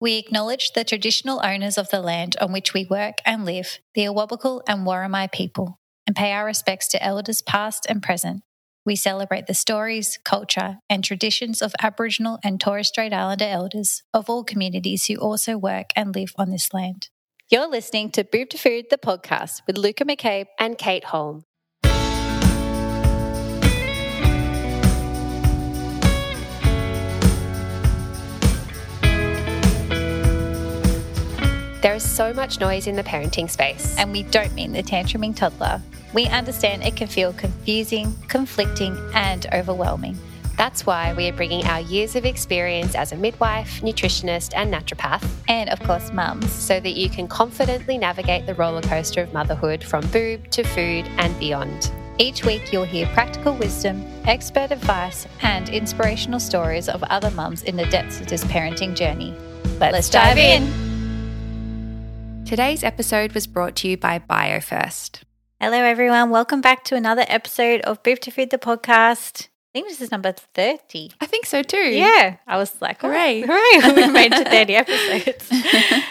We acknowledge the traditional owners of the land on which we work and live, the Awabakal and Worimi people, and pay our respects to elders past and present. We celebrate the stories, culture, and traditions of Aboriginal and Torres Strait Islander elders of all communities who also work and live on this land. You're listening to Boob to Food, the podcast with Luca McCabe and Kate Holm. There is so much noise in the parenting space. And we don't mean the tantruming toddler. We understand it can feel confusing, conflicting, and overwhelming. That's why we are bringing our years of experience as a midwife, nutritionist, and naturopath, and of course, mums, so that you can confidently navigate the roller coaster of motherhood from boob to food and beyond. Each week, you'll hear practical wisdom, expert advice, and inspirational stories of other mums in the depths of this parenting journey. Let's, Let's dive in. Today's episode was brought to you by BioFirst. Hello, everyone. Welcome back to another episode of Boob to Feed the podcast. I think this is number 30. I think so too. Yeah. I was like, hooray. Hooray. We've made it to 30 episodes.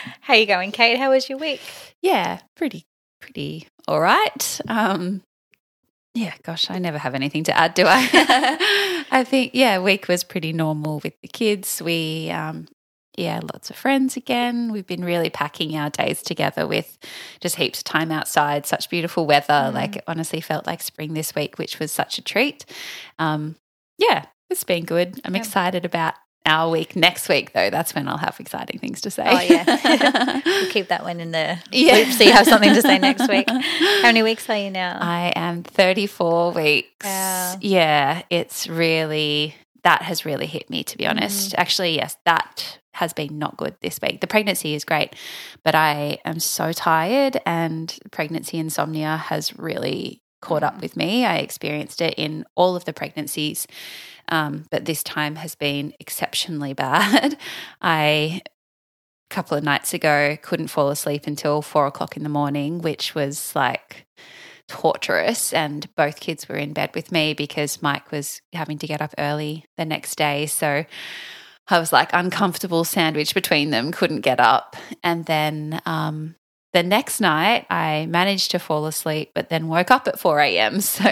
How you going, Kate? How was your week? Yeah, pretty, pretty all right. Um, yeah, gosh, I never have anything to add, do I? I think, yeah, week was pretty normal with the kids. We um, yeah, lots of friends again. We've been really packing our days together with just heaps of time outside, such beautiful weather. Mm. Like it honestly felt like spring this week, which was such a treat. Um, yeah, it's been good. I'm excited about our week next week though that's when i'll have exciting things to say oh yeah we'll keep that one in the yeah. loop so you have something to say next week how many weeks are you now i am 34 weeks wow. yeah it's really that has really hit me to be honest mm. actually yes that has been not good this week. The pregnancy is great, but I am so tired, and pregnancy insomnia has really caught up mm. with me. I experienced it in all of the pregnancies, um, but this time has been exceptionally bad. I a couple of nights ago couldn't fall asleep until four o'clock in the morning, which was like torturous. And both kids were in bed with me because Mike was having to get up early the next day. So I was like uncomfortable sandwich between them, couldn't get up. And then um, the next night, I managed to fall asleep, but then woke up at 4 a.m. So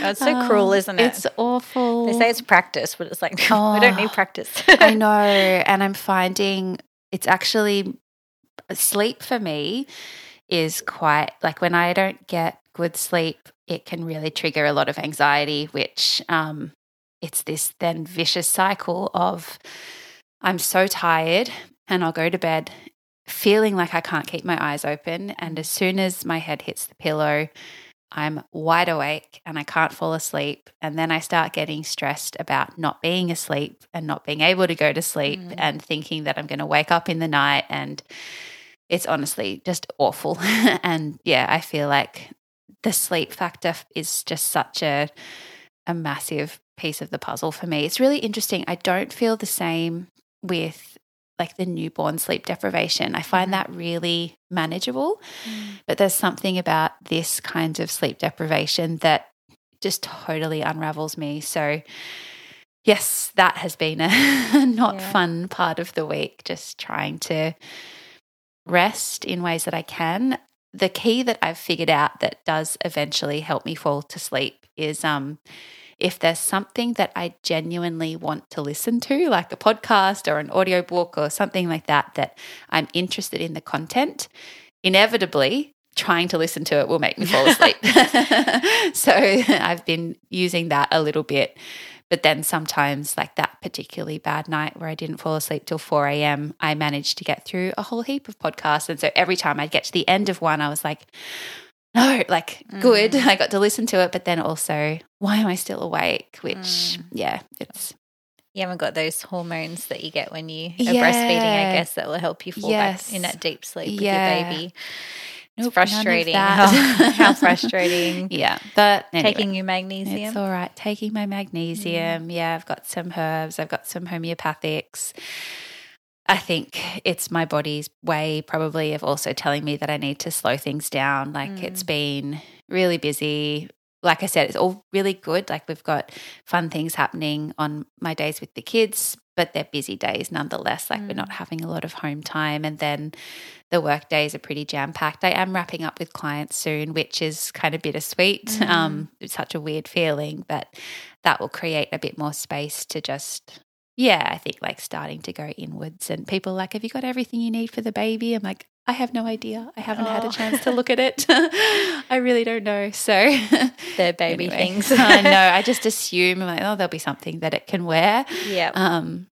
that's so um, cruel, isn't it? It's awful. They say it's practice, but it's like, oh, we don't need practice. I know. And I'm finding it's actually sleep for me is quite like when I don't get good sleep, it can really trigger a lot of anxiety, which um, it's this then vicious cycle of I'm so tired and I'll go to bed feeling like I can't keep my eyes open. And as soon as my head hits the pillow, I'm wide awake and I can't fall asleep. And then I start getting stressed about not being asleep and not being able to go to sleep mm. and thinking that I'm going to wake up in the night. And it's honestly just awful. and yeah, I feel like the sleep factor is just such a, a massive piece of the puzzle for me. It's really interesting. I don't feel the same with like the newborn sleep deprivation. I find mm-hmm. that really manageable. Mm. But there's something about this kind of sleep deprivation that just totally unravels me. So, yes, that has been a not yeah. fun part of the week, just trying to rest in ways that I can. The key that I've figured out that does eventually help me fall to sleep is um if there's something that I genuinely want to listen to, like a podcast or an audiobook or something like that, that I'm interested in the content, inevitably trying to listen to it will make me fall asleep. so I've been using that a little bit. But then sometimes, like that particularly bad night where I didn't fall asleep till 4 a.m., I managed to get through a whole heap of podcasts. And so every time I'd get to the end of one, I was like, no, like mm. good. I got to listen to it, but then also, why am I still awake? Which, mm. yeah, it's. You haven't got those hormones that you get when you are yeah. breastfeeding, I guess, that will help you fall yes. back in that deep sleep with yeah. your baby. It's nope, frustrating. How, how, frustrating. Yeah. But anyway, taking your magnesium. It's all right. Taking my magnesium. Mm. Yeah, I've got some herbs. I've got some homeopathics. I think it's my body's way, probably, of also telling me that I need to slow things down. Like mm. it's been really busy. Like I said, it's all really good. Like we've got fun things happening on my days with the kids, but they're busy days nonetheless. Like we're Mm. not having a lot of home time. And then the work days are pretty jam packed. I am wrapping up with clients soon, which is kind of bittersweet. Mm. Um, it's such a weird feeling, but that will create a bit more space to just, yeah, I think like starting to go inwards. And people are like, have you got everything you need for the baby? I'm like, I have no idea. I haven't had Oh. a chance to look at it. I really don't know. So Their baby anyway, things. I know. I just assume like, oh, there'll be something that it can wear. yeah. Um,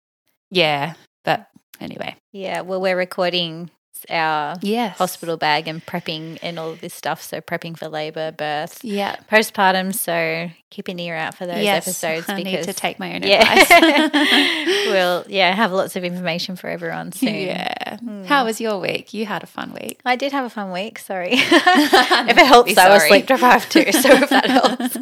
yeah, but anyway, Yeah. Well, we're recording our yes, hospital bag and prepping and all of this stuff. So prepping for labor, birth, Yeah, postpartum. So keep an ear out for those yes, episodes I because need to take my own yeah, advice. we'll yeah have lots of information for everyone soon. yeah. Hmm. How was your week? You had a fun week. I did have a fun week. Sorry. if it helps, I was sleep deprived too. So if that helps,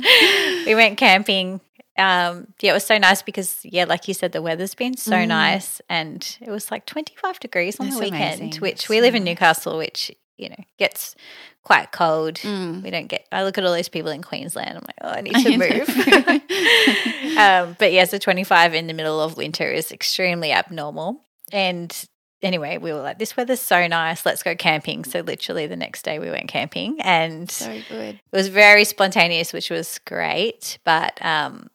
we went camping. Um, yeah, it was so nice because yeah, like you said, the weather's been so Mm. nice, and it was like twenty five degrees on That's the weekend, amazing. which That's we live in. Newcastle, which you know gets quite cold. Mm. We don't get. I look at all those people in Queensland. I'm like, oh, I need to move. um, but yeah, so 25 in the middle of winter is extremely abnormal. And anyway, we were like, this weather's so nice. Let's go camping. So literally the next day we went camping, and So good. it was very spontaneous, which was great. But um,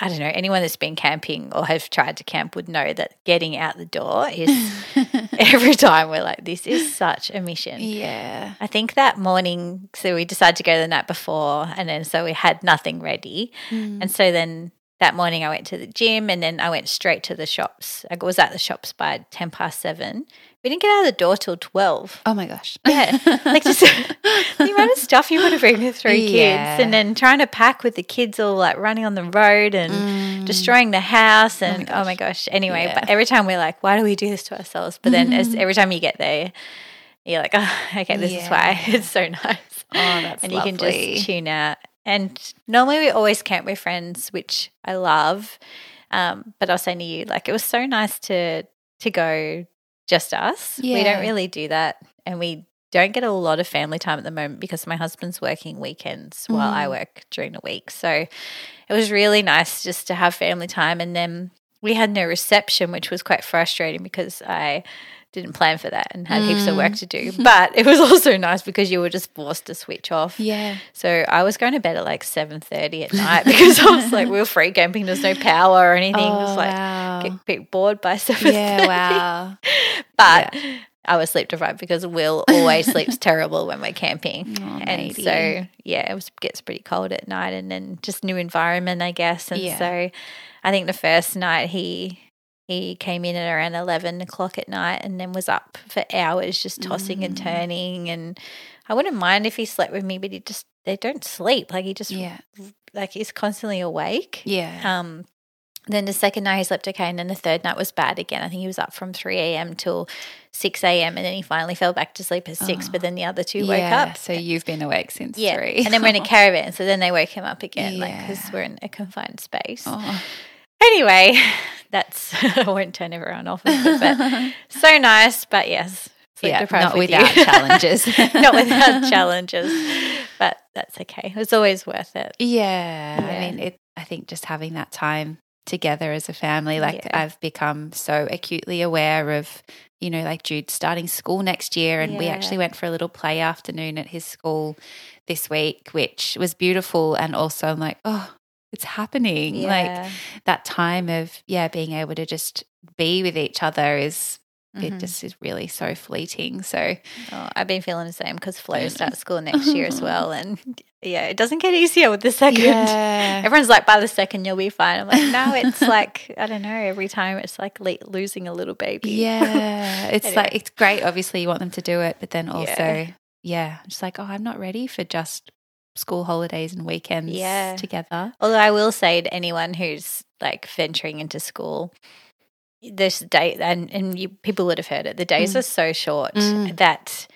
I don't know. Anyone that's been camping or have tried to camp would know that getting out the door is every time we're like, this is such a mission. yeah. I think that morning, so we decided to go the night before, and then so we had nothing ready. Mm. And so then that morning I went to the gym and then I went straight to the shops. I was at the shops by 10 past seven. We didn't get out of the door till 12. Oh my gosh. Yeah. Like just the amount of stuff you want to bring with three Yeah. kids and then trying to pack with the kids all like running on the road and Mm. destroying the house my and oh my gosh. Anyway, Yeah. but every time we're like, why do we do this to ourselves? But then as every time you get there, you're like, oh, okay, this is why it's so nice. Oh, that's and you can just tune out. And normally we always camp with friends, which I love. Um, but I was saying to you, like it was so nice to to go just us. We don't really do that, and we don't get a lot of family time at the moment because my husband's working weekends while I Mm. work during the week. So it was really nice just to have family time. And then we had no reception, which was quite frustrating because I didn't plan for that and had heaps of work Mm. to do. But it was also nice because you were just forced to switch off. Yeah. So I was going to bed at like seven thirty at night because I was like, we were free camping. There's no power or anything. it was Oh, like wow. get a bit bored by seven. Yeah, wow. But I was sleep deprived because Will always sleeps terrible when we're camping. Oh, and matey. so yeah, it was gets pretty cold at night and then just new environment, I guess. And Yeah. so I think the first night he he came in at around eleven o'clock at night and then was up for hours just tossing and Mm. turning and I wouldn't mind if he slept with me, but he just they don't sleep. Like he just Yeah. like he's constantly awake. Yeah. Um, then the second night he slept okay, and then the third night was bad again. I think he was up from three a.m. till six a.m. and then he finally fell back to sleep at six. Oh. But then the other two woke yeah. up. So you've been awake since yeah, three. and then we're in a caravan, so then they woke him up again, like because we're in a confined space. oh. Anyway, that's I won't turn everyone off, of it, but so nice. But yes, yeah, not with without challenges. not without challenges, but that's okay. It's always worth it. Yeah, I mean, it. I think just having that time together as a family, like Yeah. I've become so acutely aware of, you know, like Jude starting school next year, and we actually went for a little play afternoon at his school this week, which was beautiful, and also I'm like, oh, it's happening. Like that time of yeah, being able to just be with each other is. It mm-hmm. just is really so fleeting. So Oh, I've been feeling the same because Flo starts school next year as well, and yeah, it doesn't get easier with the second. yeah, Everyone's like, by the second you'll be fine. I'm like, no, it's like I don't know. Every time it's like le- losing a little baby. Yeah, it's Anyway. like it's great. Obviously, you want them to do it, but then Yeah. also, yeah, I'm just like, oh, I'm not ready for just school holidays and weekends Yeah. together. Although I will say to anyone who's like venturing into school, this day and and you people would have heard it. The days Mm. are so short Mm. that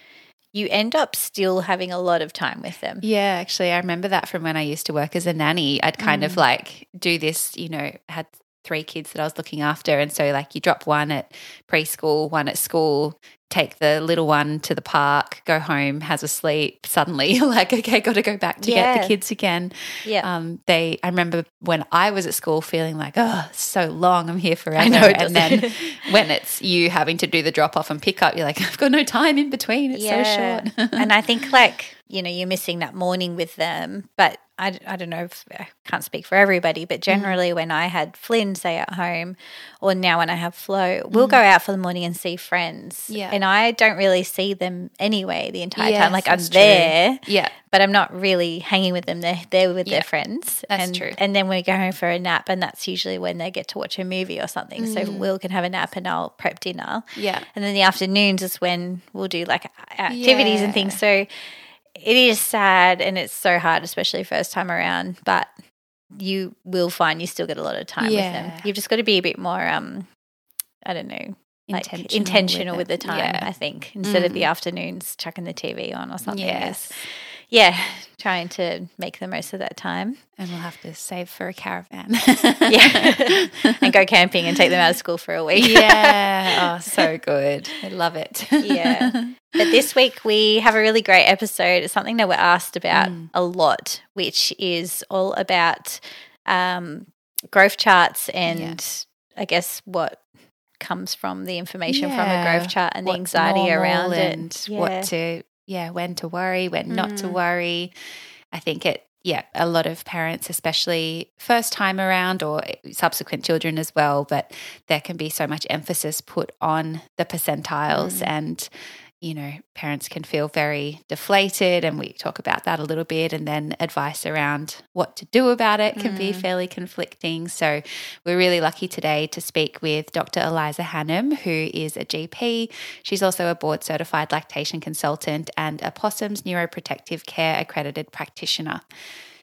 you end up still having a lot of time with them. Yeah, actually, I remember that from when I used to work as a nanny. I'd kind of Mm. like do this, you know, had three kids that I was looking after. And so, like, you drop one at preschool, one at school, take the little one to the park, go home, has a sleep. Suddenly, like, okay, got to go back to Yeah. get the kids again. Yeah. Um, they, I remember when I was at school feeling like, oh, so long, I'm here forever. know, it and then when it's you having to do the drop off and pick up, you're like, I've got no time in between. It's so short. and I think like, you know, you're missing that morning with them. But I, I don't know if I can't speak for everybody, but generally when I had Flynn say at home or now when I have flow, we'll go out for the morning and see friends. Yeah. And I don't really see them anyway the entire Yes, time. Like I'm that's true. there, yeah. but I'm not really hanging with them. They're there with Yeah, their friends. that's and, true. And then we go home for a nap, and that's usually when they get to watch a movie or something. So Mm. Will can have a nap, and I'll prep dinner. Yeah. And then the afternoons is when we'll do like activities and things. So it is sad and it's so hard, especially first time around. But you will find you still get a lot of time with them. You've just got to be a bit more, um, I don't know, like intentional, Intentional with, with the time. Yeah. I think instead of the Mm. afternoons chucking the TV on or something. is- Yes. Yeah, trying to make the most of that time. And we'll have to save for a caravan. Yeah, and go camping and take them out of school for a week. yeah. Oh, so good. I love it. Yeah. But this week we have a really great episode. It's something that we're asked about Mm. a lot, which is all about um, growth charts and I guess what comes from the information from a growth chart and the anxiety around and it. Yeah. what to yeah when to worry when not to Mm. worry i think it yeah a lot of parents especially first time around or subsequent children as well but there can be so much emphasis put on the percentiles Mm. and you know parents can feel very deflated and we talk about that a little bit and then advice around what to do about it can be Mm. fairly conflicting so we're really lucky today to speak with Dr. Eliza Hannam, who is a GP. She's also a board certified lactation consultant and a Possums Neuroprotective Care accredited practitioner.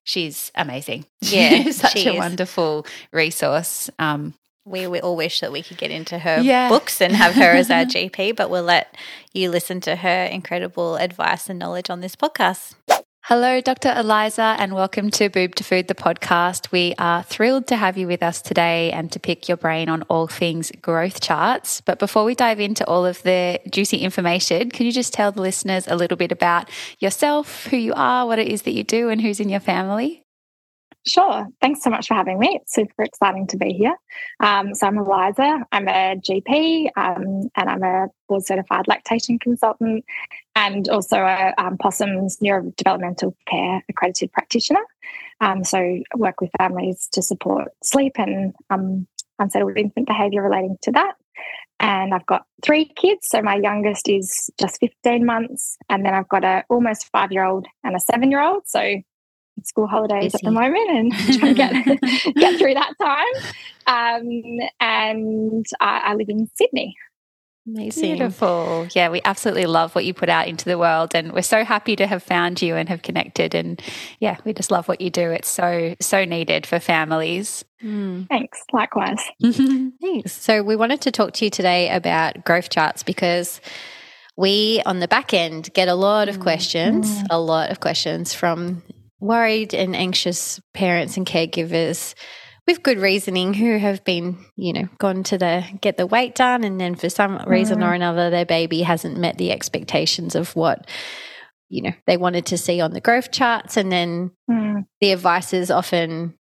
She's amazing. Yeah, She's such a is. wonderful resource. Um, we, we all wish that we could get into her Yeah. books and have her as our GP, but we'll let you listen to her incredible advice and knowledge on this podcast. Hello, Dr. Eliza, and welcome to Boob to Food, the podcast. We are thrilled to have you with us today and to pick your brain on all things growth charts. But before we dive into all of the juicy information, can you just tell the listeners a little bit about yourself, who you are, what it is that you do, and who's in your family? Sure. Thanks so much for having me. It's super exciting to be here. Um, so I'm Eliza. I'm a GP um, and I'm a board certified lactation consultant and also a um, Possums neurodevelopmental care accredited practitioner. Um, so I work with families to support sleep and um, unsettled infant behaviour relating to that. And I've got three kids. So my youngest is just 15 months. And then I've got a almost five year old and a seven year old. So school holidays at the moment and trying to get get through that time. Um, and I, I live in Sydney. Amazing. Beautiful. Yeah, we absolutely love what you put out into the world and we're so happy to have found you and have connected and yeah, we just love what you do. It's so so needed for families. Mm. Thanks. Likewise. Thanks. So, we wanted to talk to you today about growth charts because we, on the back end, get a lot of questions, a lot of questions from worried and anxious parents and caregivers with good reasoning who have been, you know, gone to the get the weight done and then for some reason or another their baby hasn't met the expectations of what you know they wanted to see on the growth charts and then Mm. the advice is often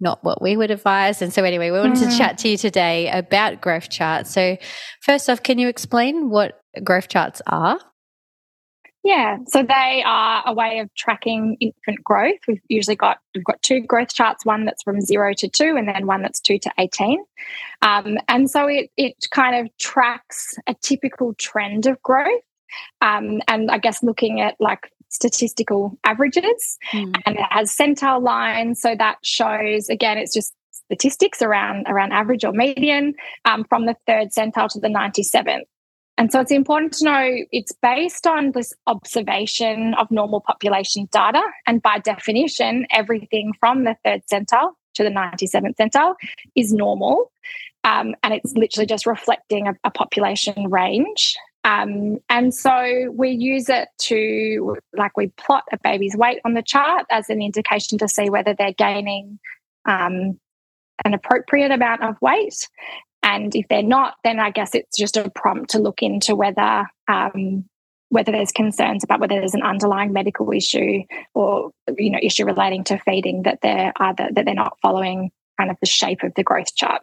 not what we would advise. And so, anyway, we wanted to Mm. chat to you today about growth charts. So, first off, can you explain what growth charts are? Yeah, so they are a way of tracking infant growth. We've usually got we've got two growth charts, one that's from zero to two, and then one that's two to eighteen. Um, and so it it kind of tracks a typical trend of growth, um, and I guess looking at like statistical averages, and it has centile lines, so that shows again it's just statistics around around average or median um, from the third centile to the ninety seventh. And so it's important to know it's based on this observation of normal population data. And by definition, everything from the third centile to the 97th centile is normal. Um, and it's literally just reflecting a, a population range. Um, and so we use it to, like, we plot a baby's weight on the chart as an indication to see whether they're gaining um, an appropriate amount of weight. And if they're not, then I guess it's just a prompt to look into whether um, whether there's concerns about whether there's an underlying medical issue or you know issue relating to feeding that they're either that they're not following kind of the shape of the growth chart.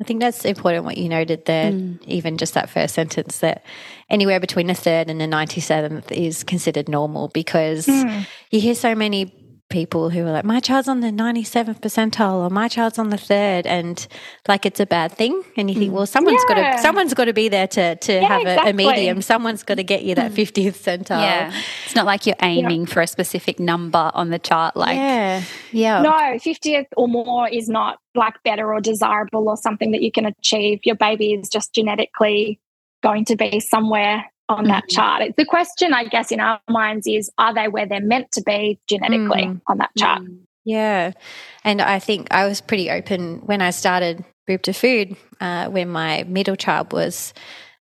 I think that's important what you noted there, mm. even just that first sentence that anywhere between the third and the 97th is considered normal because mm. you hear so many people who are like, my child's on the 97th percentile or my child's on the third and like it's a bad thing. And you think, mm. well, someone's yeah. got to, someone's got to be there to, to yeah, have exactly. a, a, medium. Someone's got to get you that 50th mm. centile. Yeah. It's not like you're aiming yeah. for a specific number on the chart. Like, yeah. Yeah. No, 50th or more is not like better or desirable or something that you can achieve. Your baby is just genetically going to be somewhere on that mm-hmm. chart. The question, I guess, in our minds is are they where they're meant to be genetically mm. on that chart? Mm. Yeah. And I think I was pretty open when I started Boob to Food, uh, when my middle child was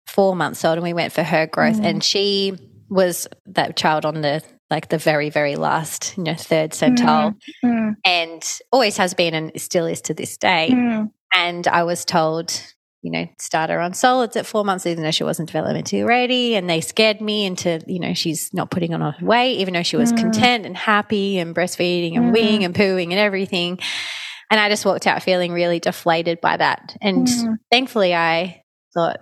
four months old and we went for her growth. Mm. And she was that child on the like the very, very last, you know, third centile mm. mm. and always has been and still is to this day. And I was told, you know, start her on solids at four months, even though she wasn't developmentally ready. And they scared me into, you know, she's not putting on weight, even though she was mm. content and happy and breastfeeding and mm. weeing and pooing and everything. And I just walked out feeling really deflated by that. And mm. thankfully, I thought,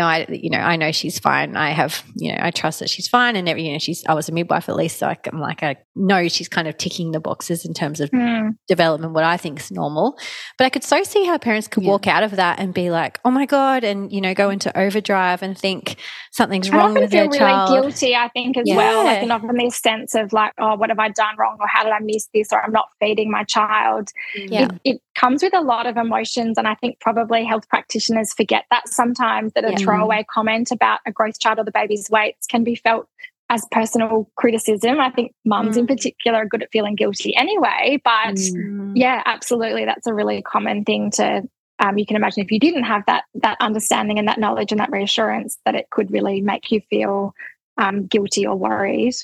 no, I, you know, I know she's fine. I have, you know, I trust that she's fine. And every, you know, she's, I was a midwife at least. So I, am like, I know she's kind of ticking the boxes in terms of mm. development, what I think is normal. But I could so see how parents could yeah. walk out of that and be like, oh my God, and, you know, go into overdrive and think something's and wrong with their really child. guilty, I think, as yeah. well. Like, and often this sense of like, oh, what have I done wrong? Or how did I miss this? Or I'm not feeding my child. Yeah. It, it comes with a lot of emotions. And I think probably health practitioners forget that sometimes that a yeah. Throwaway comment about a growth chart or the baby's weights can be felt as personal criticism. I think mums mm. in particular are good at feeling guilty anyway. But mm. yeah, absolutely. That's a really common thing to um, you can imagine if you didn't have that that understanding and that knowledge and that reassurance that it could really make you feel um, guilty or worried.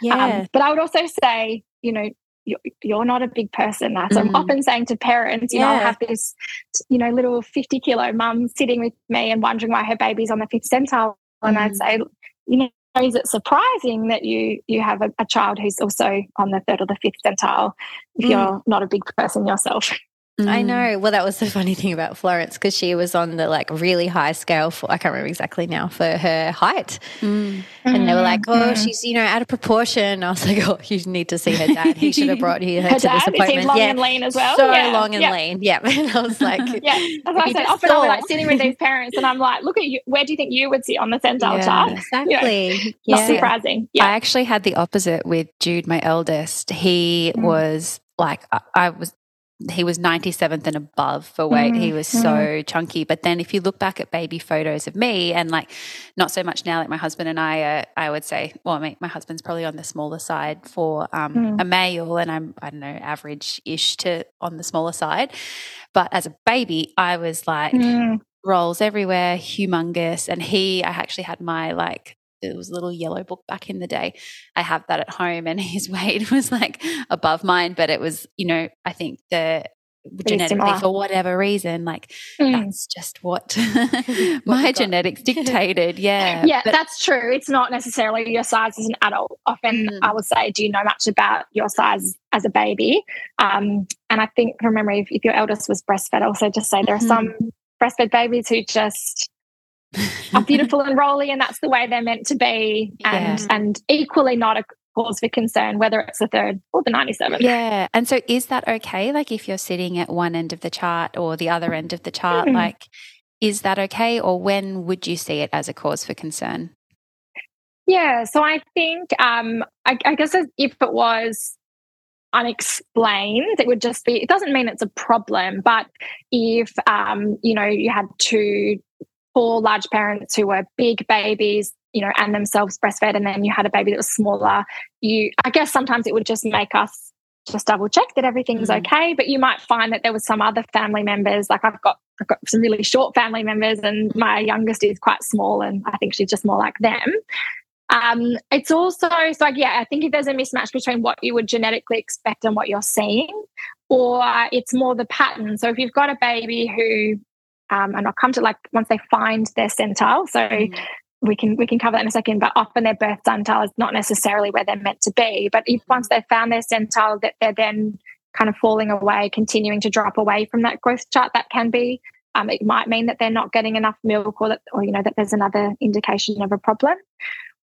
Yeah. Um, but I would also say, you know, you're, not a big person. So mm. I'm often saying to parents, you yeah. know, I have this, you know, little 50 kilo mum sitting with me and wondering why her baby's on the fifth centile. And I'd mm. say, you know, is it surprising that you you have a, a, child who's also on the third or the fifth centile if mm. you're not a big person yourself? Mm. I know. Well, that was the funny thing about Florence because she was on the like really high scale for, I can't remember exactly now, for her height. Mm. And they were like, oh, mm. she's, you know, out of proportion. I was like, oh, you need to see her dad. He should have brought her, her, her to dad? this appointment. long yeah. and lean as well. So yeah. long and yeah. lean. Yeah. And I was like, yeah. As I said. Often I'm like sitting with these parents and I'm like, look at you. Where do you think you would sit on the centile yeah, chart? Exactly. yeah. Not surprising. Yeah. I actually had the opposite with Jude, my eldest. He mm. was like I was he was 97th and above for weight. Mm, he was mm. so chunky. But then if you look back at baby photos of me and like not so much now, like my husband and I, uh, I would say, well, I mean, my husband's probably on the smaller side for um, mm. a male and I'm, I don't know, average ish to on the smaller side. But as a baby, I was like, mm. rolls everywhere, humongous. And he, I actually had my like it was a little yellow book back in the day. I have that at home, and his weight was like above mine, but it was, you know, I think the genetically for whatever reason like mm. that's just what my genetics dictated yeah yeah but, that's true it's not necessarily your size as an adult often mm. i would say do you know much about your size as a baby um, and i think from memory if, if, your eldest was breastfed also just say there are mm-hmm. some breastfed babies who just are beautiful and rolly and that's the way they're meant to be. And yeah. and equally not a cause for concern whether it's the third or the 97th yeah. And so is that okay? Like if you're sitting at one end of the chart or the other end of the chart mm. like is that okay? Or when would you see it as a cause for concern? Yeah. So i think um I, I guess if it was unexplained it would just be it doesn't mean it's a problem but if um you know you had two for large parents who were big babies, you know, and themselves breastfed, and then you had a baby that was smaller, you, I guess sometimes it would just make us just double check that everything's mm. okay. But you might find that there was some other family members, like I've got, I've got some really short family members, and my youngest is quite small, and I think she's just more like them. Um, it's also so yeah, I think if there's a mismatch between what you would genetically expect and what you're seeing, or it's more the pattern. So if you've got a baby who um, and I'll come to like once they find their centile. So mm. we can we can cover that in a second. But often their birth centile is not necessarily where they're meant to be. But if once they've found their centile, that they're then kind of falling away, continuing to drop away from that growth chart, that can be. Um, it might mean that they're not getting enough milk, or that, or you know, that there's another indication of a problem.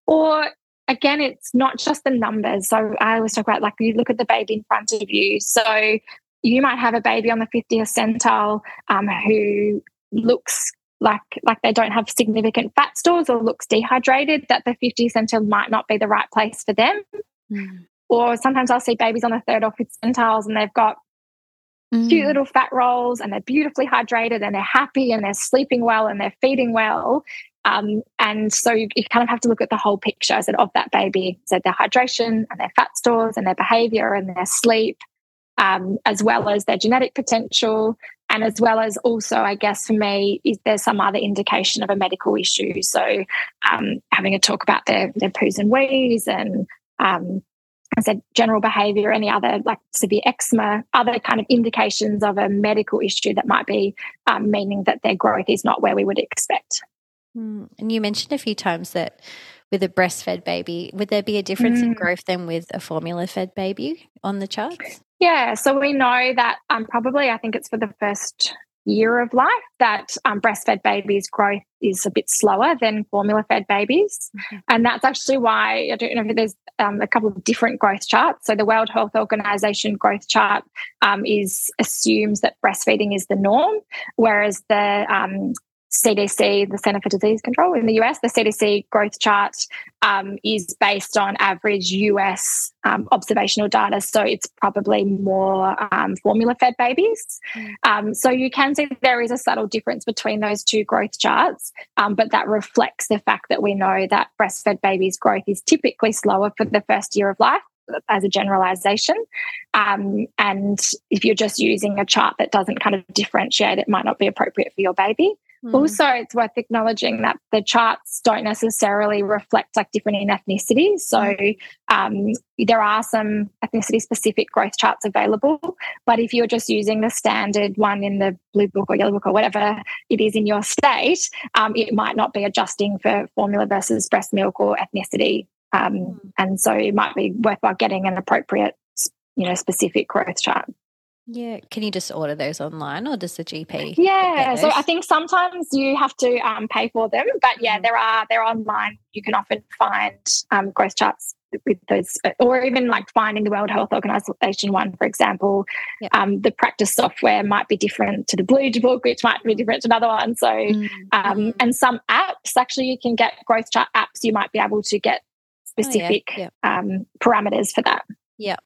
Or again, it's not just the numbers. So I always talk about like you look at the baby in front of you. So you might have a baby on the 50th centile um, who looks like like they don't have significant fat stores or looks dehydrated that the 50 centile might not be the right place for them mm. or sometimes i'll see babies on the third or fifth centiles and they've got mm. cute little fat rolls and they're beautifully hydrated and they're happy and they're sleeping well and they're feeding well um, and so you, you, kind of have to look at the whole picture said, of that baby so their hydration and their fat stores and their behavior and their sleep um, as well as their genetic potential and as well as also, I guess for me, is there some other indication of a medical issue? So um, having a talk about their their poos and wees and um, I said general behavior, any other like severe eczema, other kind of indications of a medical issue that might be um, meaning that their growth is not where we would expect. Mm. And you mentioned a few times that with a breastfed baby, would there be a difference mm. in growth than with a formula fed baby on the charts? Yeah, so we know that um, probably, I think it's for the first year of life, that um, breastfed babies' growth is a bit slower than formula fed babies. Mm-hmm. And that's actually why I don't know if there's um, a couple of different growth charts. So the World Health Organization growth chart um, is assumes that breastfeeding is the norm, whereas the um, CDC, the Center for Disease Control in the US, the CDC growth chart um, is based on average US um, observational data. So it's probably more um, formula fed babies. Mm. so you can see there is a subtle difference between those two growth charts, um, but that reflects the fact that we know that breastfed babies' growth is typically slower for the first year of life as a generalization. Um, and if you're just using a chart that doesn't kind of differentiate, it might not be appropriate for your baby. Mm. Also, it's worth acknowledging that the charts don't necessarily reflect like different in ethnicities. So mm. um, there are some ethnicity specific growth charts available. But if you're just using the standard one in the blue book or yellow book or whatever it is in your state, um, it might not be adjusting for formula versus breast milk or ethnicity. Um, mm. And so it might be worthwhile getting an appropriate, you know, specific growth chart. Yeah. Can you just order those online or does the GP? Yeah. So I think sometimes you have to um, pay for them, but yeah, mm. there are, they're online. You can often find um, growth charts with those, or even like finding the World Health Organization one, for example. Um, the practice software might be different to the Blue Book, which might be different to another one. So, mm. um, mm. and some apps actually, you can get growth chart apps. You might be able to get specific oh, yeah. Um, parameters for that. Yeah.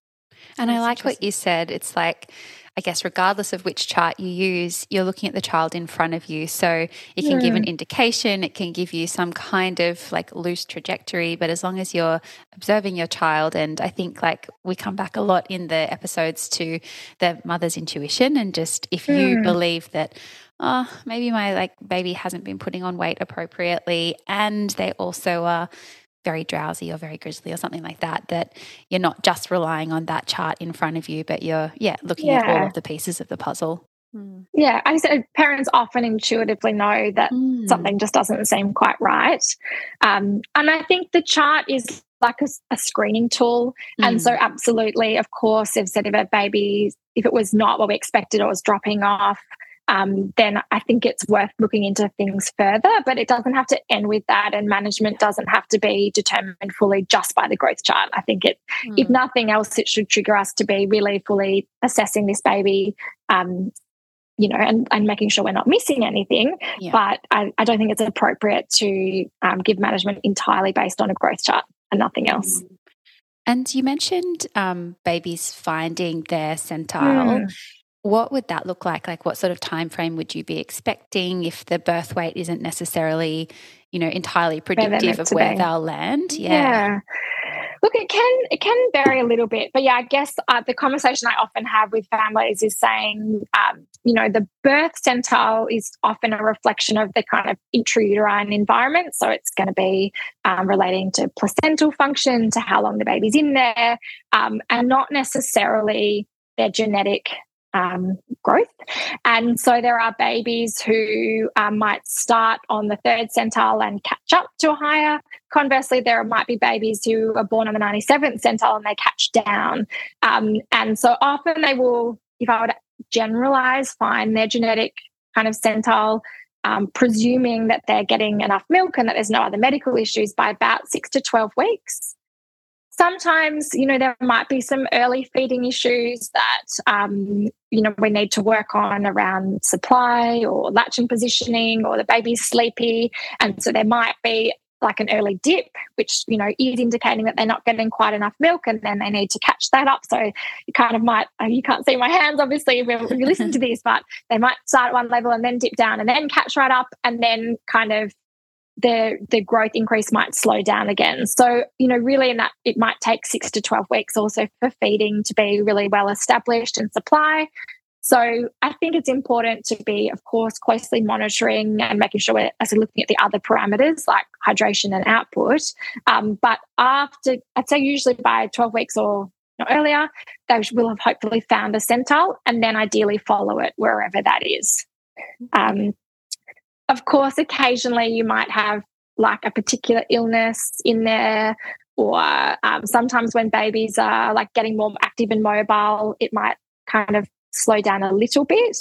And That's I like what you said. It's like, I guess, regardless of which chart you use, you're looking at the child in front of you. So it can yeah. give an indication, it can give you some kind of like loose trajectory. But as long as you're observing your child, and I think like we come back a lot in the episodes to the mother's intuition, and just if you mm. believe that, oh, maybe my like baby hasn't been putting on weight appropriately, and they also are very drowsy or very grizzly or something like that, that you're not just relying on that chart in front of you, but you're, yeah, looking yeah. at all of the pieces of the puzzle. Mm. Yeah, I said parents often intuitively know that mm. something just doesn't seem quite right. Um, and I think the chart is like a, a screening tool. Mm. And so, mm. absolutely, of course, if said if a baby, if it was not what we expected or was dropping off, um, then I think it's worth looking into things further. But it doesn't have to end with that, and management doesn't have to be determined fully just by the growth chart. I think it, mm. if nothing else, it should trigger us to be really fully assessing this baby. Um, you know, and, and making sure we're not missing anything. Yeah. But I, I, don't think it's appropriate to um, give management entirely based on a growth chart and nothing else. Mm. And you mentioned um, babies finding their centile. Mm what would that look like like what sort of time frame would you be expecting if the birth weight isn't necessarily you know entirely predictive of where they'll land yeah. yeah. look it can it can vary a little bit but yeah i guess uh, the conversation i often have with families is saying um, you know the birth centile is often a reflection of the kind of intrauterine environment so it's going to be um, relating to placental function to how long the baby's in there um, and not necessarily their genetic um, growth. And so there are babies who um, might start on the third centile and catch up to a higher. Conversely, there might be babies who are born on the 97th centile and they catch down. Um, and so often they will, if I would generalize, find their genetic kind of centile. Um, presuming that they're getting enough milk and that there's no other medical issues by about six to 12 weeks sometimes you know there might be some early feeding issues that um, you know we need to work on around supply or latching positioning or the baby's sleepy. And so there might be like an early dip which you know is indicating that they're not getting quite enough milk and then they need to catch that up. So you kind of might uh, you can't see my hands obviously if you listen to this but they might start at one level and then dip down and then catch right up and then kind of the the growth increase might slow down again. So, you know, really in that it might take six to 12 weeks also for feeding to be really well established and supply. So I think it's important to be, of course, closely monitoring and making sure we're also looking at the other parameters like hydration and output. Um, but after, I'd say usually by 12 weeks or earlier, they will have hopefully found a centile and then ideally follow it wherever that is. Um, of course, occasionally you might have like a particular illness in there, or um, sometimes when babies are like getting more active and mobile, it might kind of slow down a little bit.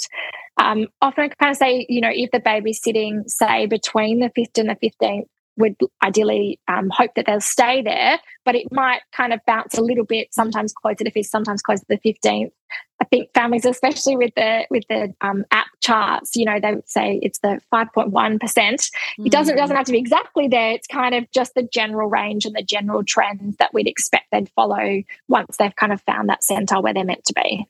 Um, often I kind of say, you know, if the baby's sitting, say, between the fifth and the 15th would ideally um, hope that they'll stay there, but it might kind of bounce a little bit, sometimes closer to fifth, sometimes to the 15th. I think families, especially with the with the um, app charts, you know, they would say it's the 5.1 percent. It doesn't doesn't have to be exactly there. It's kind of just the general range and the general trends that we'd expect they'd follow once they've kind of found that center where they're meant to be.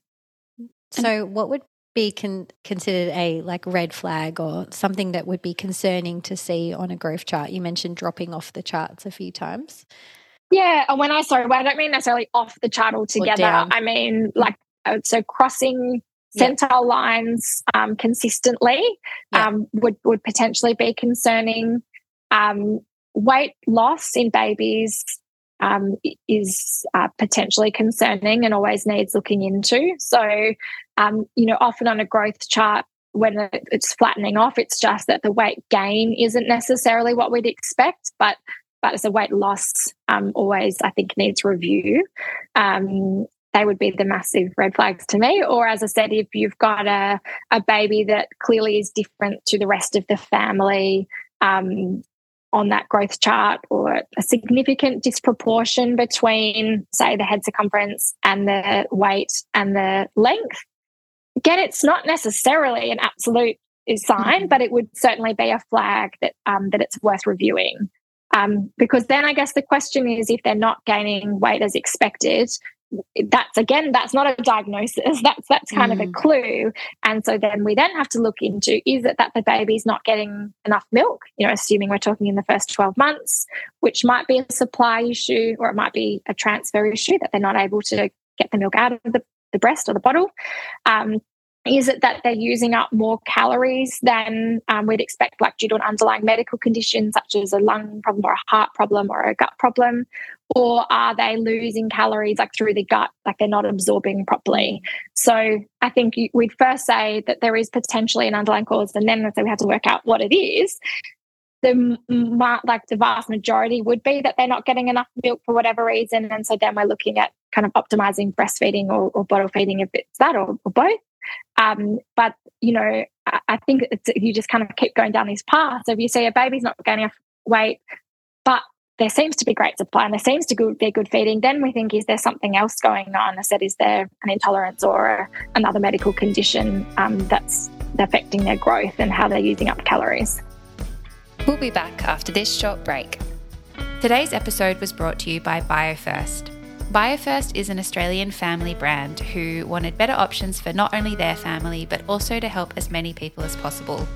So, what would be con- considered a like red flag or something that would be concerning to see on a growth chart? You mentioned dropping off the charts a few times. Yeah, and when I sorry, well, I don't mean necessarily off the chart altogether. I mean like so crossing centile yeah. lines um, consistently yeah. um, would would potentially be concerning. Um, weight loss in babies um, is uh, potentially concerning and always needs looking into. So, um, you know, often on a growth chart, when it's flattening off, it's just that the weight gain isn't necessarily what we'd expect, but but as a weight loss, um, always I think needs review. Um, they would be the massive red flags to me. Or as I said, if you've got a, a baby that clearly is different to the rest of the family, um, on that growth chart or a significant disproportion between, say, the head circumference and the weight and the length. Again, it's not necessarily an absolute sign, mm-hmm. but it would certainly be a flag that um, that it's worth reviewing. Um, because then I guess the question is if they're not gaining weight as expected, that's again that's not a diagnosis that's that's kind mm. of a mm. clue and so then we then have to look into is it that the baby's not getting enough milk you know assuming we're talking in the first 12 months which might be a supply issue or it might be a transfer issue that they're not able to get the milk out of the, the breast or the bottle um, is it that they're using up more calories than um, we'd expect, like due to an underlying medical condition such as a lung problem or a heart problem or a gut problem? Or are they losing calories like through the gut, like they're not absorbing properly? So I think we'd first say that there is potentially an underlying cause, and then we have to work out what it is. The like the vast majority would be that they're not getting enough milk for whatever reason, and so then we're looking at kind of optimizing breastfeeding or, or bottle feeding if it's that or, or both. Um, but you know, I, I think you just kind of keep going down this path. So if you see a baby's not gaining enough weight, but there seems to be great supply and there seems to be good feeding, then we think, is there something else going on? I said, is there an intolerance or a, another medical condition um, that's affecting their growth and how they're using up calories? We'll be back after this short break. Today's episode was brought to you by BioFirst. BioFirst is an Australian family brand who wanted better options for not only their family but also to help as many people as possible.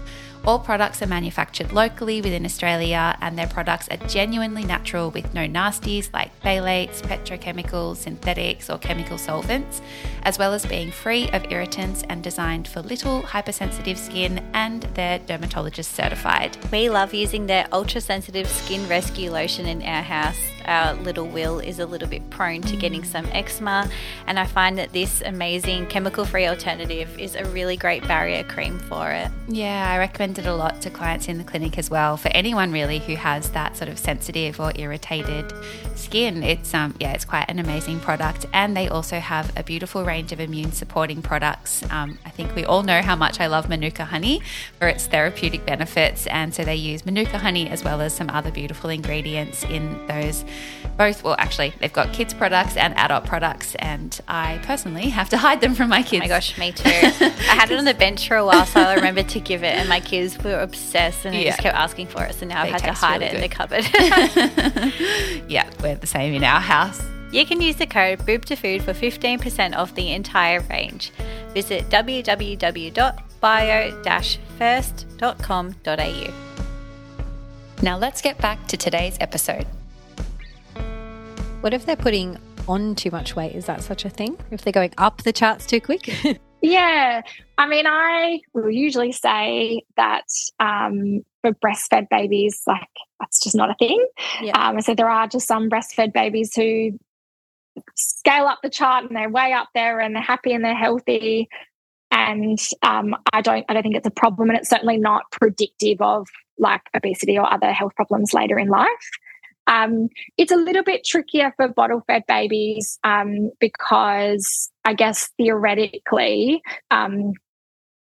All products are manufactured locally within Australia, and their products are genuinely natural with no nasties like phthalates, petrochemicals, synthetics, or chemical solvents, as well as being free of irritants and designed for little hypersensitive skin and they're dermatologist certified. We love using their ultra sensitive skin rescue lotion in our house our little Will is a little bit prone to getting some eczema, and I find that this amazing chemical free alternative is a really great barrier cream for it. Yeah, I recommend it a lot to clients in the clinic as well. For anyone really who has that sort of sensitive or irritated skin, it's um yeah, it's quite an amazing product, and they also have a beautiful range of immune supporting products. Um, I think we all know how much I love Manuka honey for its therapeutic benefits, and so they use Manuka honey as well as some other beautiful ingredients in those both, well, actually, they've got kids' products and adult products, and I personally have to hide them from my kids. Oh my gosh, me too. I had it on the bench for a while, so I remembered to give it, and my kids were obsessed and they yeah. just kept asking for it. So now they I've had to hide really it good. in the cupboard. yeah, we're the same in our house. You can use the code BOOB2FOOD for 15% off the entire range. Visit www.bio-first.com.au. Now let's get back to today's episode. What if they're putting on too much weight? Is that such a thing? If they're going up the charts too quick? yeah. I mean, I will usually say that um, for breastfed babies, like that's just not a thing. Yeah. Um, so there are just some breastfed babies who scale up the chart and they're way up there and they're happy and they're healthy. And um, I don't, I don't think it's a problem, and it's certainly not predictive of like obesity or other health problems later in life. Um, it's a little bit trickier for bottle fed babies um, because I guess theoretically, um,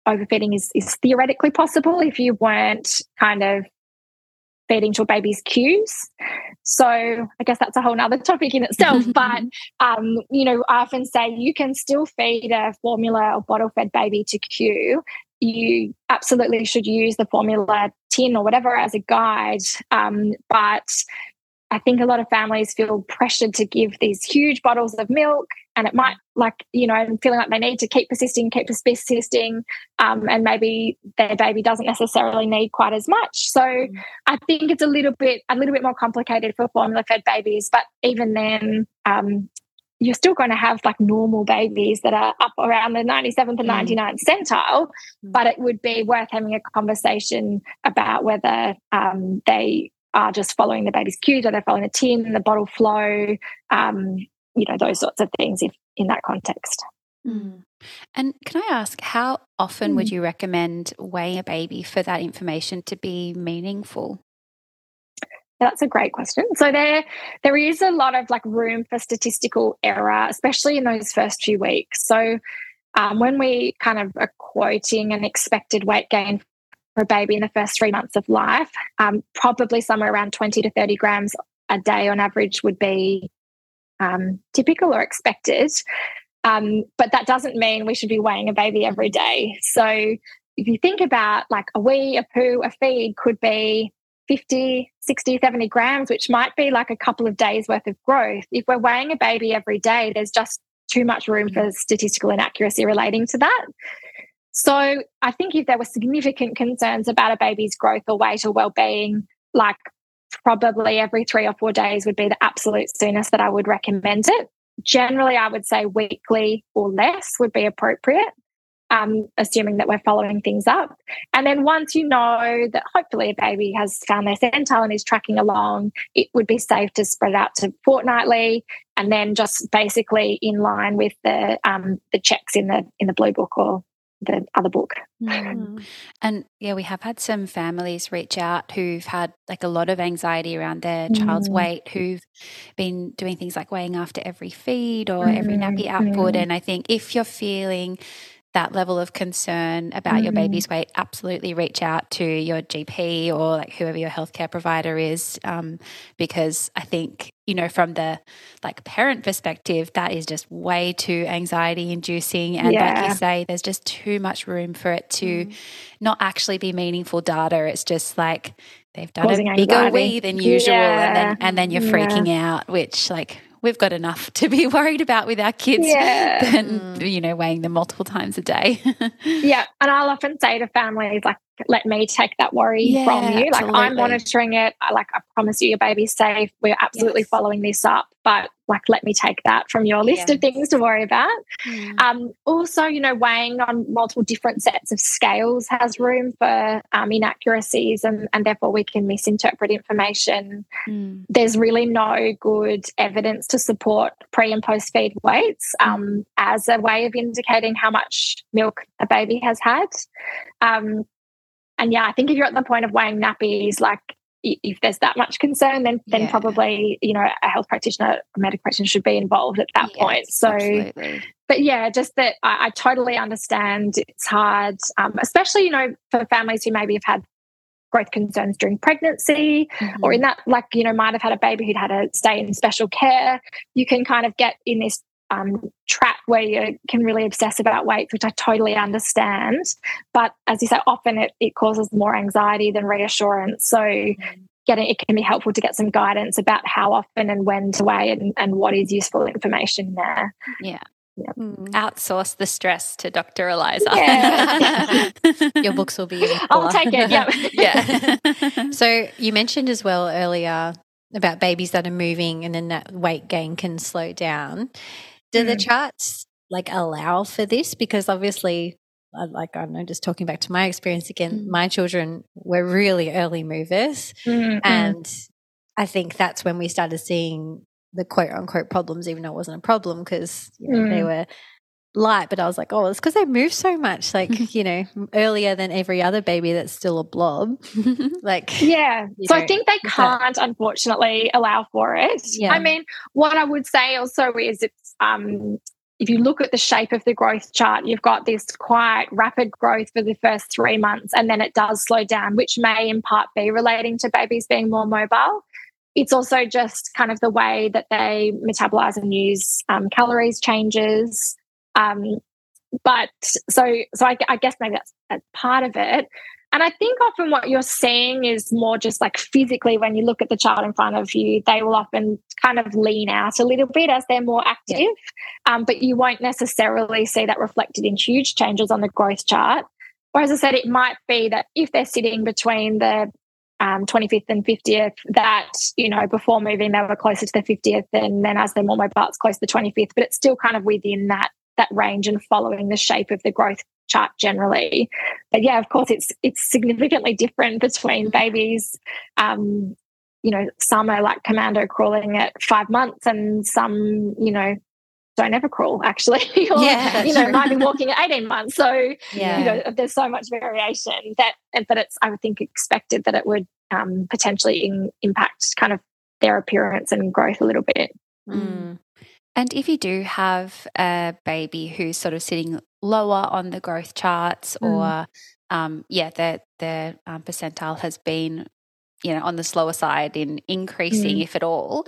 overfeeding is, is theoretically possible if you weren't kind of feeding to a baby's cues. So I guess that's a whole other topic in itself. but um, you know, I often say you can still feed a formula or bottle fed baby to cue. You absolutely should use the formula tin or whatever as a guide. Um, but I think a lot of families feel pressured to give these huge bottles of milk, and it might like you know, feeling like they need to keep persisting, keep persisting, um, and maybe their baby doesn't necessarily need quite as much. So mm. I think it's a little bit a little bit more complicated for formula fed babies, but even then. Um, you're still going to have like normal babies that are up around the 97th and 99th mm. centile, mm. but it would be worth having a conversation about whether um, they are just following the baby's cues, or they're following the tin, the bottle flow, um, you know, those sorts of things if, in that context. Mm. And can I ask, how often mm. would you recommend weighing a baby for that information to be meaningful? That's a great question. So there, there is a lot of like room for statistical error, especially in those first few weeks. So um, when we kind of are quoting an expected weight gain for a baby in the first three months of life, um, probably somewhere around 20 to 30 grams a day on average would be um, typical or expected. Um, but that doesn't mean we should be weighing a baby every day. So if you think about like a wee, a poo, a feed could be 50, 60, 70 grams, which might be like a couple of days worth of growth. If we're weighing a baby every day, there's just too much room for statistical inaccuracy relating to that. So I think if there were significant concerns about a baby's growth or weight or well-being, like probably every three or four days would be the absolute soonest that I would recommend it. Generally, I would say weekly or less would be appropriate, um, assuming that we're following things up. And then once you know that hopefully a baby has found their centile and is tracking along, it would be safe to spread out to fortnightly and then just basically in line with the um, the checks in the in the blue book or the other book. Mm. And yeah, we have had some families reach out who've had like a lot of anxiety around their mm. child's weight, who've been doing things like weighing after every feed or mm. every nappy output. Mm. And I think if you're feeling that level of concern about mm-hmm. your baby's weight, absolutely reach out to your GP or like whoever your healthcare provider is, um, because I think you know from the like parent perspective, that is just way too anxiety inducing, and yeah. like you say, there's just too much room for it to mm. not actually be meaningful data. It's just like they've done Causing a bigger anxiety. wee than usual, yeah. and then and then you're freaking yeah. out, which like we've got enough to be worried about with our kids yeah. than, mm. you know, weighing them multiple times a day. yeah. And I'll often say to families, like, let me take that worry Yeah, from you. Like I'm monitoring it. I like I promise you your baby's safe. We're absolutely Yes. following this up, but like let me take that from your list Yeah. of things to worry about. Mm. Um, also, you know, weighing on multiple different sets of scales has room for um, inaccuracies, and, and therefore we can misinterpret information. Mm. There's really no good evidence to support pre and post feed weights um, as a way of indicating how much milk a baby has had. Um, and yeah, I think if you're at the point of weighing nappies, like if there's that much concern, then then Yeah. probably you know a health practitioner, a medical practitioner should be involved at that point. So absolutely. but yeah, just that I, I totally understand it's hard, um, especially you know for families who maybe have had growth concerns during pregnancy or Mm. in that like you know might have had a baby who'd had to stay in special care. You can kind of get in this um, trap where you can really obsess about weight, which I totally understand. But as you say, often it, it causes more anxiety than reassurance. So getting it can be helpful to get some guidance about how often and when to weigh and, and what is useful information there. Mm. Outsource the stress to Dr. Eliza. Yeah. Your books will be. in I'll take it. Yeah. yeah. So you mentioned as well earlier about babies that are moving and then that weight gain can slow down. Do the Mm. charts like allow for this? Because obviously, like I don't know, just talking back to my experience again, Mm. my children were really early movers, Mm, mm. and I think that's when we started seeing the quote unquote problems, even though it wasn't a problem because you know, they Mm. were light. But I was like, oh, it's because they move so much, like you know, earlier than every other baby that's still a blob. like, Yeah. So I think they can't, unfortunately, allow for it. Yeah. I mean, what I would say also is it's um if you look at the shape of the growth chart, you've got this quite rapid growth for the first three months, and then it does slow down, which may in part be relating to babies being more mobile. It's also just kind of the way that they metabolize and use um, calories changes. Um, but so, so I, I guess maybe that's, that's part of it. And I think often what you're seeing is more just like physically when you look at the child in front of you, they will often kind of lean out a little bit as they're more active. Um, but you won't necessarily see that reflected in huge changes on the growth chart. Or as I said, it might be that if they're sitting between the um, 25th and 50th, that, you know, before moving, they were closer to the 50th. And then as they're more mobile, it's close to the 25th. But it's still kind of within that that range and following the shape of the growth chart generally. But yeah, of course, it's it's significantly different between babies. Um, you know, some are like commando crawling at five months, and some, you know, don't ever crawl actually, or Yeah, you know, true. might be walking at eighteen months. So yeah, you know, there's so much variation that, but it's I would think expected that it would um, potentially in, impact kind of their appearance and growth a little bit. Mm. And if you do have a baby who's sort of sitting lower on the growth charts, Mm. or um, yeah, their their um, percentile has been, you know, on the slower side in increasing, Mm. if at all,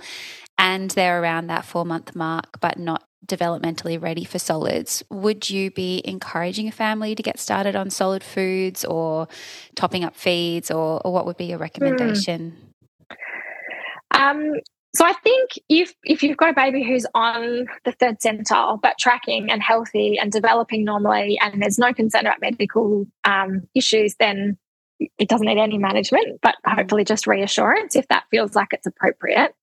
and they're around that four month mark, but not developmentally ready for solids, would you be encouraging a family to get started on solid foods or topping up feeds, or, or what would be your recommendation? Um, so I think if if you've got a baby who's on the third centile but tracking and healthy and developing normally, and there's no concern about medical um, issues, then it doesn't need any management, but hopefully just reassurance if that feels like it's appropriate.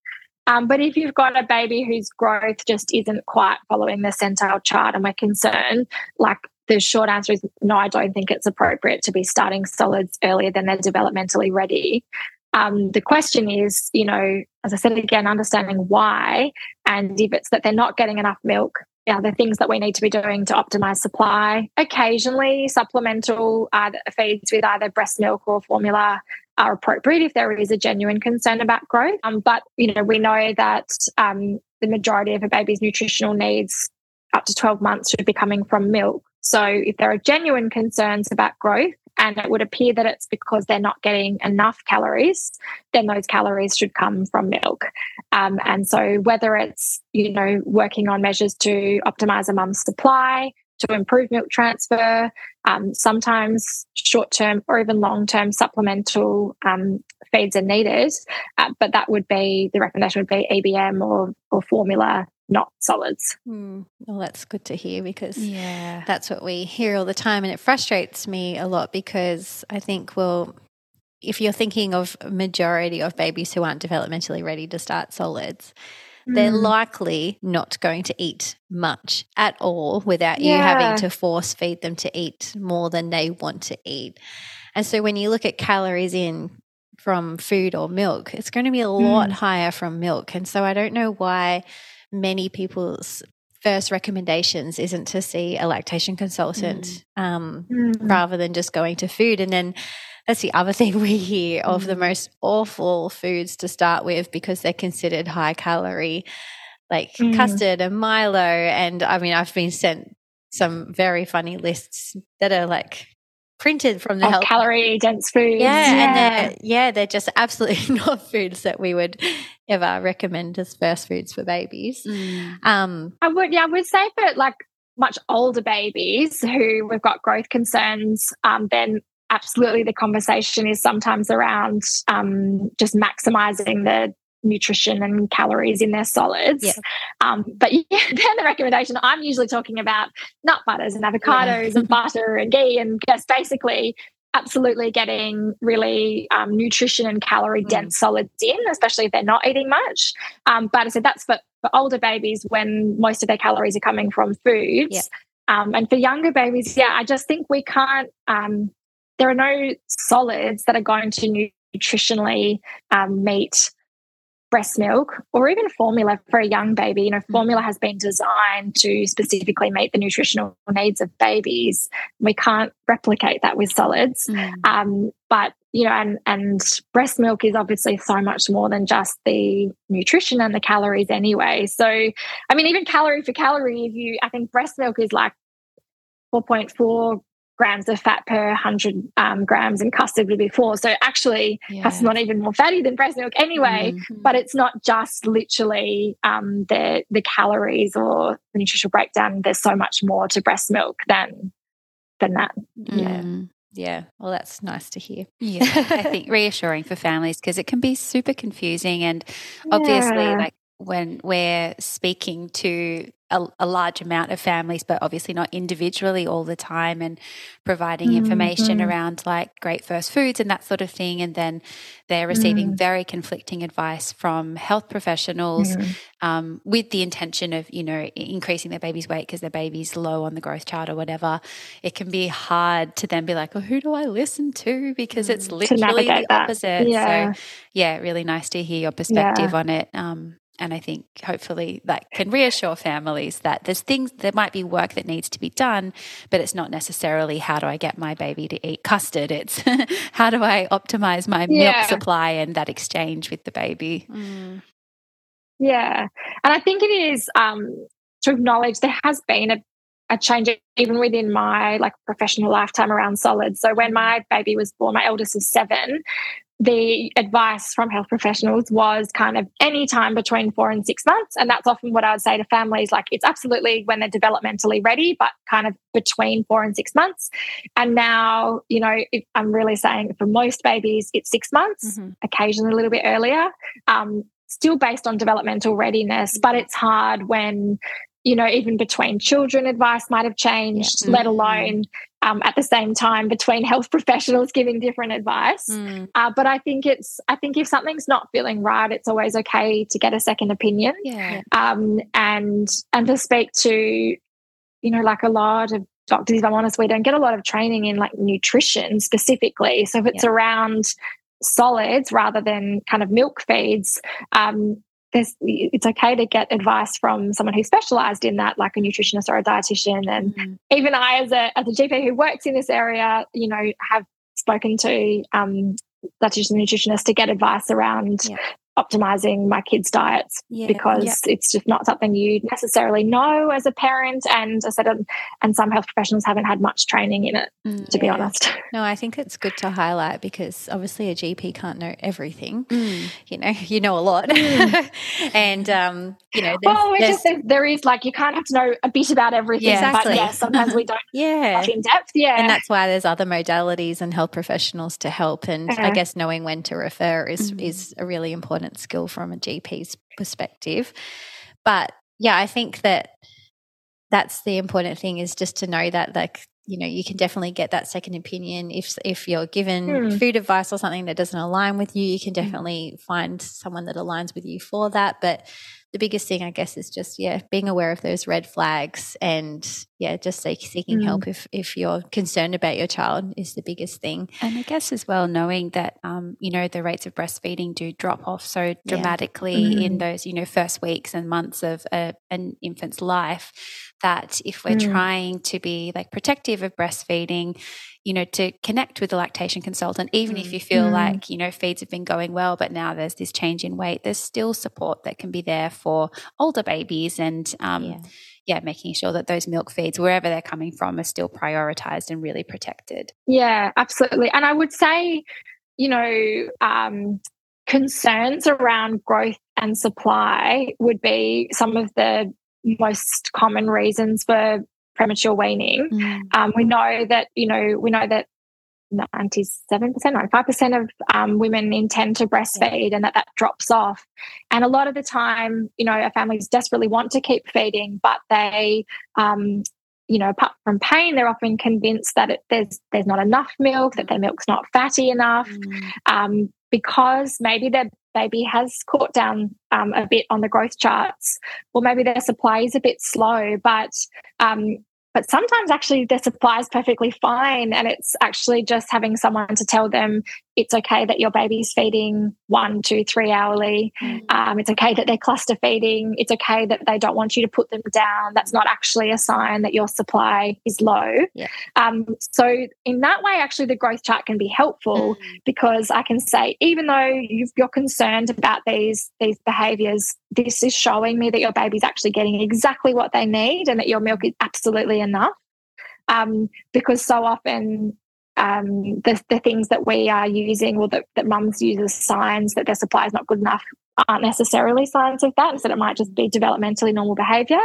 Um, but if you've got a baby whose growth just isn't quite following the centile chart and we're concerned, like the short answer is no, I don't think it's appropriate to be starting solids earlier than they're developmentally ready. Um, the question is, you know, as I said again, understanding why, and if it's that they're not getting enough milk, are the things that we need to be doing to optimize supply. Occasionally, supplemental uh, feeds with either breast milk or formula are appropriate if there is a genuine concern about growth. Um, but you know, we know that um, the majority of a baby's nutritional needs up to 12 months should be coming from milk. So if there are genuine concerns about growth, and it would appear that it's because they're not getting enough calories, then those calories should come from milk. Um, and so, whether it's you know working on measures to optimize a mum's supply, to improve milk transfer, um, sometimes short term or even long term supplemental um, feeds are needed, uh, but that would be the recommendation would be ABM or or formula not solids. Mm, well, that's good to hear because Yeah. that's what we hear all the time. And it frustrates me a lot because I think, well, if you're thinking of majority of babies who aren't developmentally ready to start solids, they're Mm. likely not going to eat much at all without you having to force feed them to eat more than they want to eat. And so when you look at calories in from food or milk, it's going to be a lot Mm. higher from milk. And so I don't know why many people's first recommendations isn't to see a lactation consultant um, Mm. rather than just going to food. And then that's the other thing we hear of the Mm. most awful foods to start with because they're considered high calorie, like Mm. custard and Milo. And I mean, I've been sent some very funny lists that are like printed from the health. calorie dense foods. yeah, and they're yeah, they're just absolutely not foods that we would ever recommend as first foods for babies. Mm. Um, I would, yeah, I would say for like much older babies who we've got growth concerns, um, then absolutely the conversation is sometimes around um, just maximizing the nutrition and calories in their solids. Yeah. Um, but yeah, then the recommendation I'm usually talking about nut butters and avocados and butter and ghee and just basically absolutely getting really um, nutrition and calorie dense solids in, especially if they're not eating much. Um, but I said that's for, for older babies when most of their calories are coming from foods. Yeah. Um, and for younger babies, yeah, I just think we can't, um, there are no solids that are going to nutritionally um, meet breast milk or even formula for a young baby. You know, formula has been designed to specifically meet the nutritional needs of babies. We can't replicate that with solids. Mm. Um, but you know, and and breast milk is obviously so much more than just the nutrition and the calories anyway. So, I mean, even calorie for calorie, if you, I think breast milk is like four point four grams of fat per 100 um, grams in custard would be four so actually that's not even more fatty than breast milk anyway Mm. but it's not just literally um, the the calories or the nutritional breakdown there's so much more to breast milk than than that yeah, Mm. yeah. Well, that's nice to hear. Yeah, I think reassuring for families because it can be super confusing and obviously Yeah. like when we're speaking to a, a large amount of families but obviously not individually all the time and providing information Mhm. around like great first foods and that sort of thing and then they're receiving Mm. very conflicting advice from health professionals Mhm. um, with the intention of you know increasing their baby's weight because their baby's low on the growth chart or whatever it can be hard to then be like oh who do i listen to because it's Mm. literally the that. opposite Yeah. so yeah really nice to hear your perspective on it um, and I think hopefully that can reassure families that there's things, there might be work that needs to be done, but it's not necessarily how do I get my baby to eat custard? It's how do I optimize my Yeah. milk supply and that exchange with the baby? Mm. Yeah. And I think it is um, to acknowledge there has been a, a change even within my like professional lifetime around solids. So when my baby was born, my eldest was seven, the advice from health professionals was kind of any time between four and six months. And that's often what I would say to families like it's absolutely when they're developmentally ready, but kind of between four and six months. And now, you know, if I'm really saying for most babies, it's six months, Mhm. occasionally a little bit earlier. Um, still based on developmental readiness, but it's hard when, you know, even between children, advice might have changed, Yeah. let Mm. alone um, at the same time between health professionals giving different advice. Mm. Uh, but I think it's, I think if something's not feeling right, it's always okay to get a second opinion Yeah. um, and and to speak to, you know, like a lot of doctors. If I'm honest, we don't get a lot of training in like nutrition specifically. So if it's around solids rather than kind of milk feeds, um, there's, it's okay to get advice from someone who's specialized in that, like a nutritionist or a dietitian. And Mm. even I, as a as a GP who works in this area, you know, have spoken to um, dietitian and nutritionist to get advice around Yeah. Optimizing my kids' diets Yeah. because Yeah. it's just not something you necessarily know as a parent. And I said, and some health professionals haven't had much training in it, Mm. to be honest. No, I think it's good to highlight because obviously a GP can't know everything. Mm. You know, you know a lot, and um, you know, there's, well, just there, there is like you can't have to know a bit about everything, Yeah, but exactly. yeah, sometimes we don't yeah, in depth. Yeah, and that's why there's other modalities and health professionals to help. And I Uh-huh. guess knowing when to refer is is a really important skill from a GP's perspective. But yeah, I think that that's the important thing is just to know that like you know you can definitely get that second opinion if if you're given mm. food advice or something that doesn't align with you you can hmm. definitely find someone that aligns with you for that but the biggest thing, I guess, is just yeah, being aware of those red flags and yeah, just like seeking mm. help if if you're concerned about your child is the biggest thing. And I guess as well, knowing that um, you know the rates of breastfeeding do drop off so dramatically yeah. mm. in those you know first weeks and months of a, an infant's life, that if we're mm. trying to be like protective of breastfeeding you know, to connect with the lactation consultant, even mm. if you feel mm. like, you know, feeds have been going well, but now there's this change in weight, there's still support that can be there for older babies and, um, yeah. Yeah. making sure that those milk feeds, wherever they're coming from, are still prioritized and really protected. Yeah, absolutely. And I would say, you know, um, concerns around growth and supply would be some of the most common reasons for premature weaning. Mm. Um, we know that, you know, we know that 97%, 95% of um, women intend to breastfeed and that that drops off. And a lot of the time, you know, families desperately want to keep feeding, but they, um, you know, apart from pain, they're often convinced that it, there's there's not enough milk, that their milk's not fatty enough, mm. um, because maybe their baby has caught down um, a bit on the growth charts, or maybe their supply is a bit slow. But um, but sometimes actually their supply is perfectly fine, and it's actually just having someone to tell them it's okay that your baby's feeding one, two, three hourly. Mm. Um, it's okay that they're cluster feeding. It's okay that they don't want you to put them down. That's not actually a sign that your supply is low. Yeah. Um, so, in that way, actually, the growth chart can be helpful mm. because I can say, even though you are concerned about these these behaviors, this is showing me that your baby's actually getting exactly what they need and that your milk is absolutely enough. Um, because so often um, the, the things that we are using or that, that mums use as signs that their supply is not good enough aren't necessarily signs of that. So it might just be developmentally normal behavior.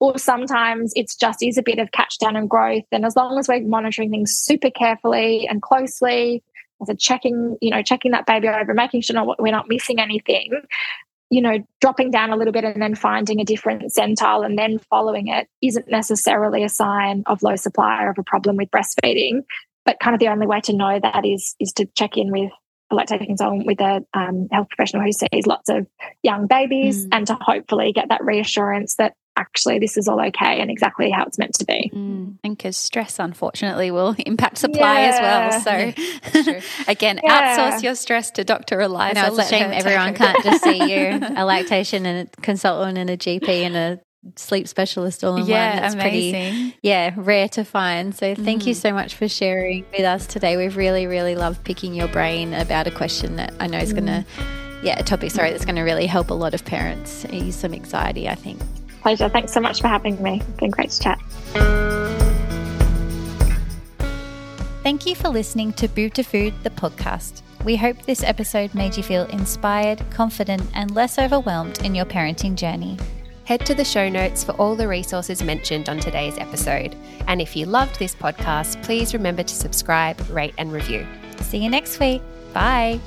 Or sometimes it's just is a bit of catch down and growth. And as long as we're monitoring things super carefully and closely, as a checking, you know, checking that baby over, making sure we're not missing anything, you know, dropping down a little bit and then finding a different centile and then following it isn't necessarily a sign of low supply or of a problem with breastfeeding but kind of the only way to know that is is to check in with a lactation consultant with a um, health professional who sees lots of young babies mm. and to hopefully get that reassurance that actually this is all okay and exactly how it's meant to be. Mm. And because stress, unfortunately, will impact supply yeah. as well. So, again, yeah. outsource your stress to Dr. Eliza. No, it's a shame everyone can't just see you, a lactation and a consultant and a GP and a sleep specialist all in yeah, one. It's amazing. pretty yeah, rare to find. So thank mm. you so much for sharing with us today. We've really, really loved picking your brain about a question that I know is mm. gonna yeah, a topic sorry that's gonna really help a lot of parents ease some anxiety, I think. Pleasure. Thanks so much for having me. It's been great to chat. Thank you for listening to Boob to Food, the podcast. We hope this episode made you feel inspired, confident, and less overwhelmed in your parenting journey. Head to the show notes for all the resources mentioned on today's episode. And if you loved this podcast, please remember to subscribe, rate, and review. See you next week. Bye.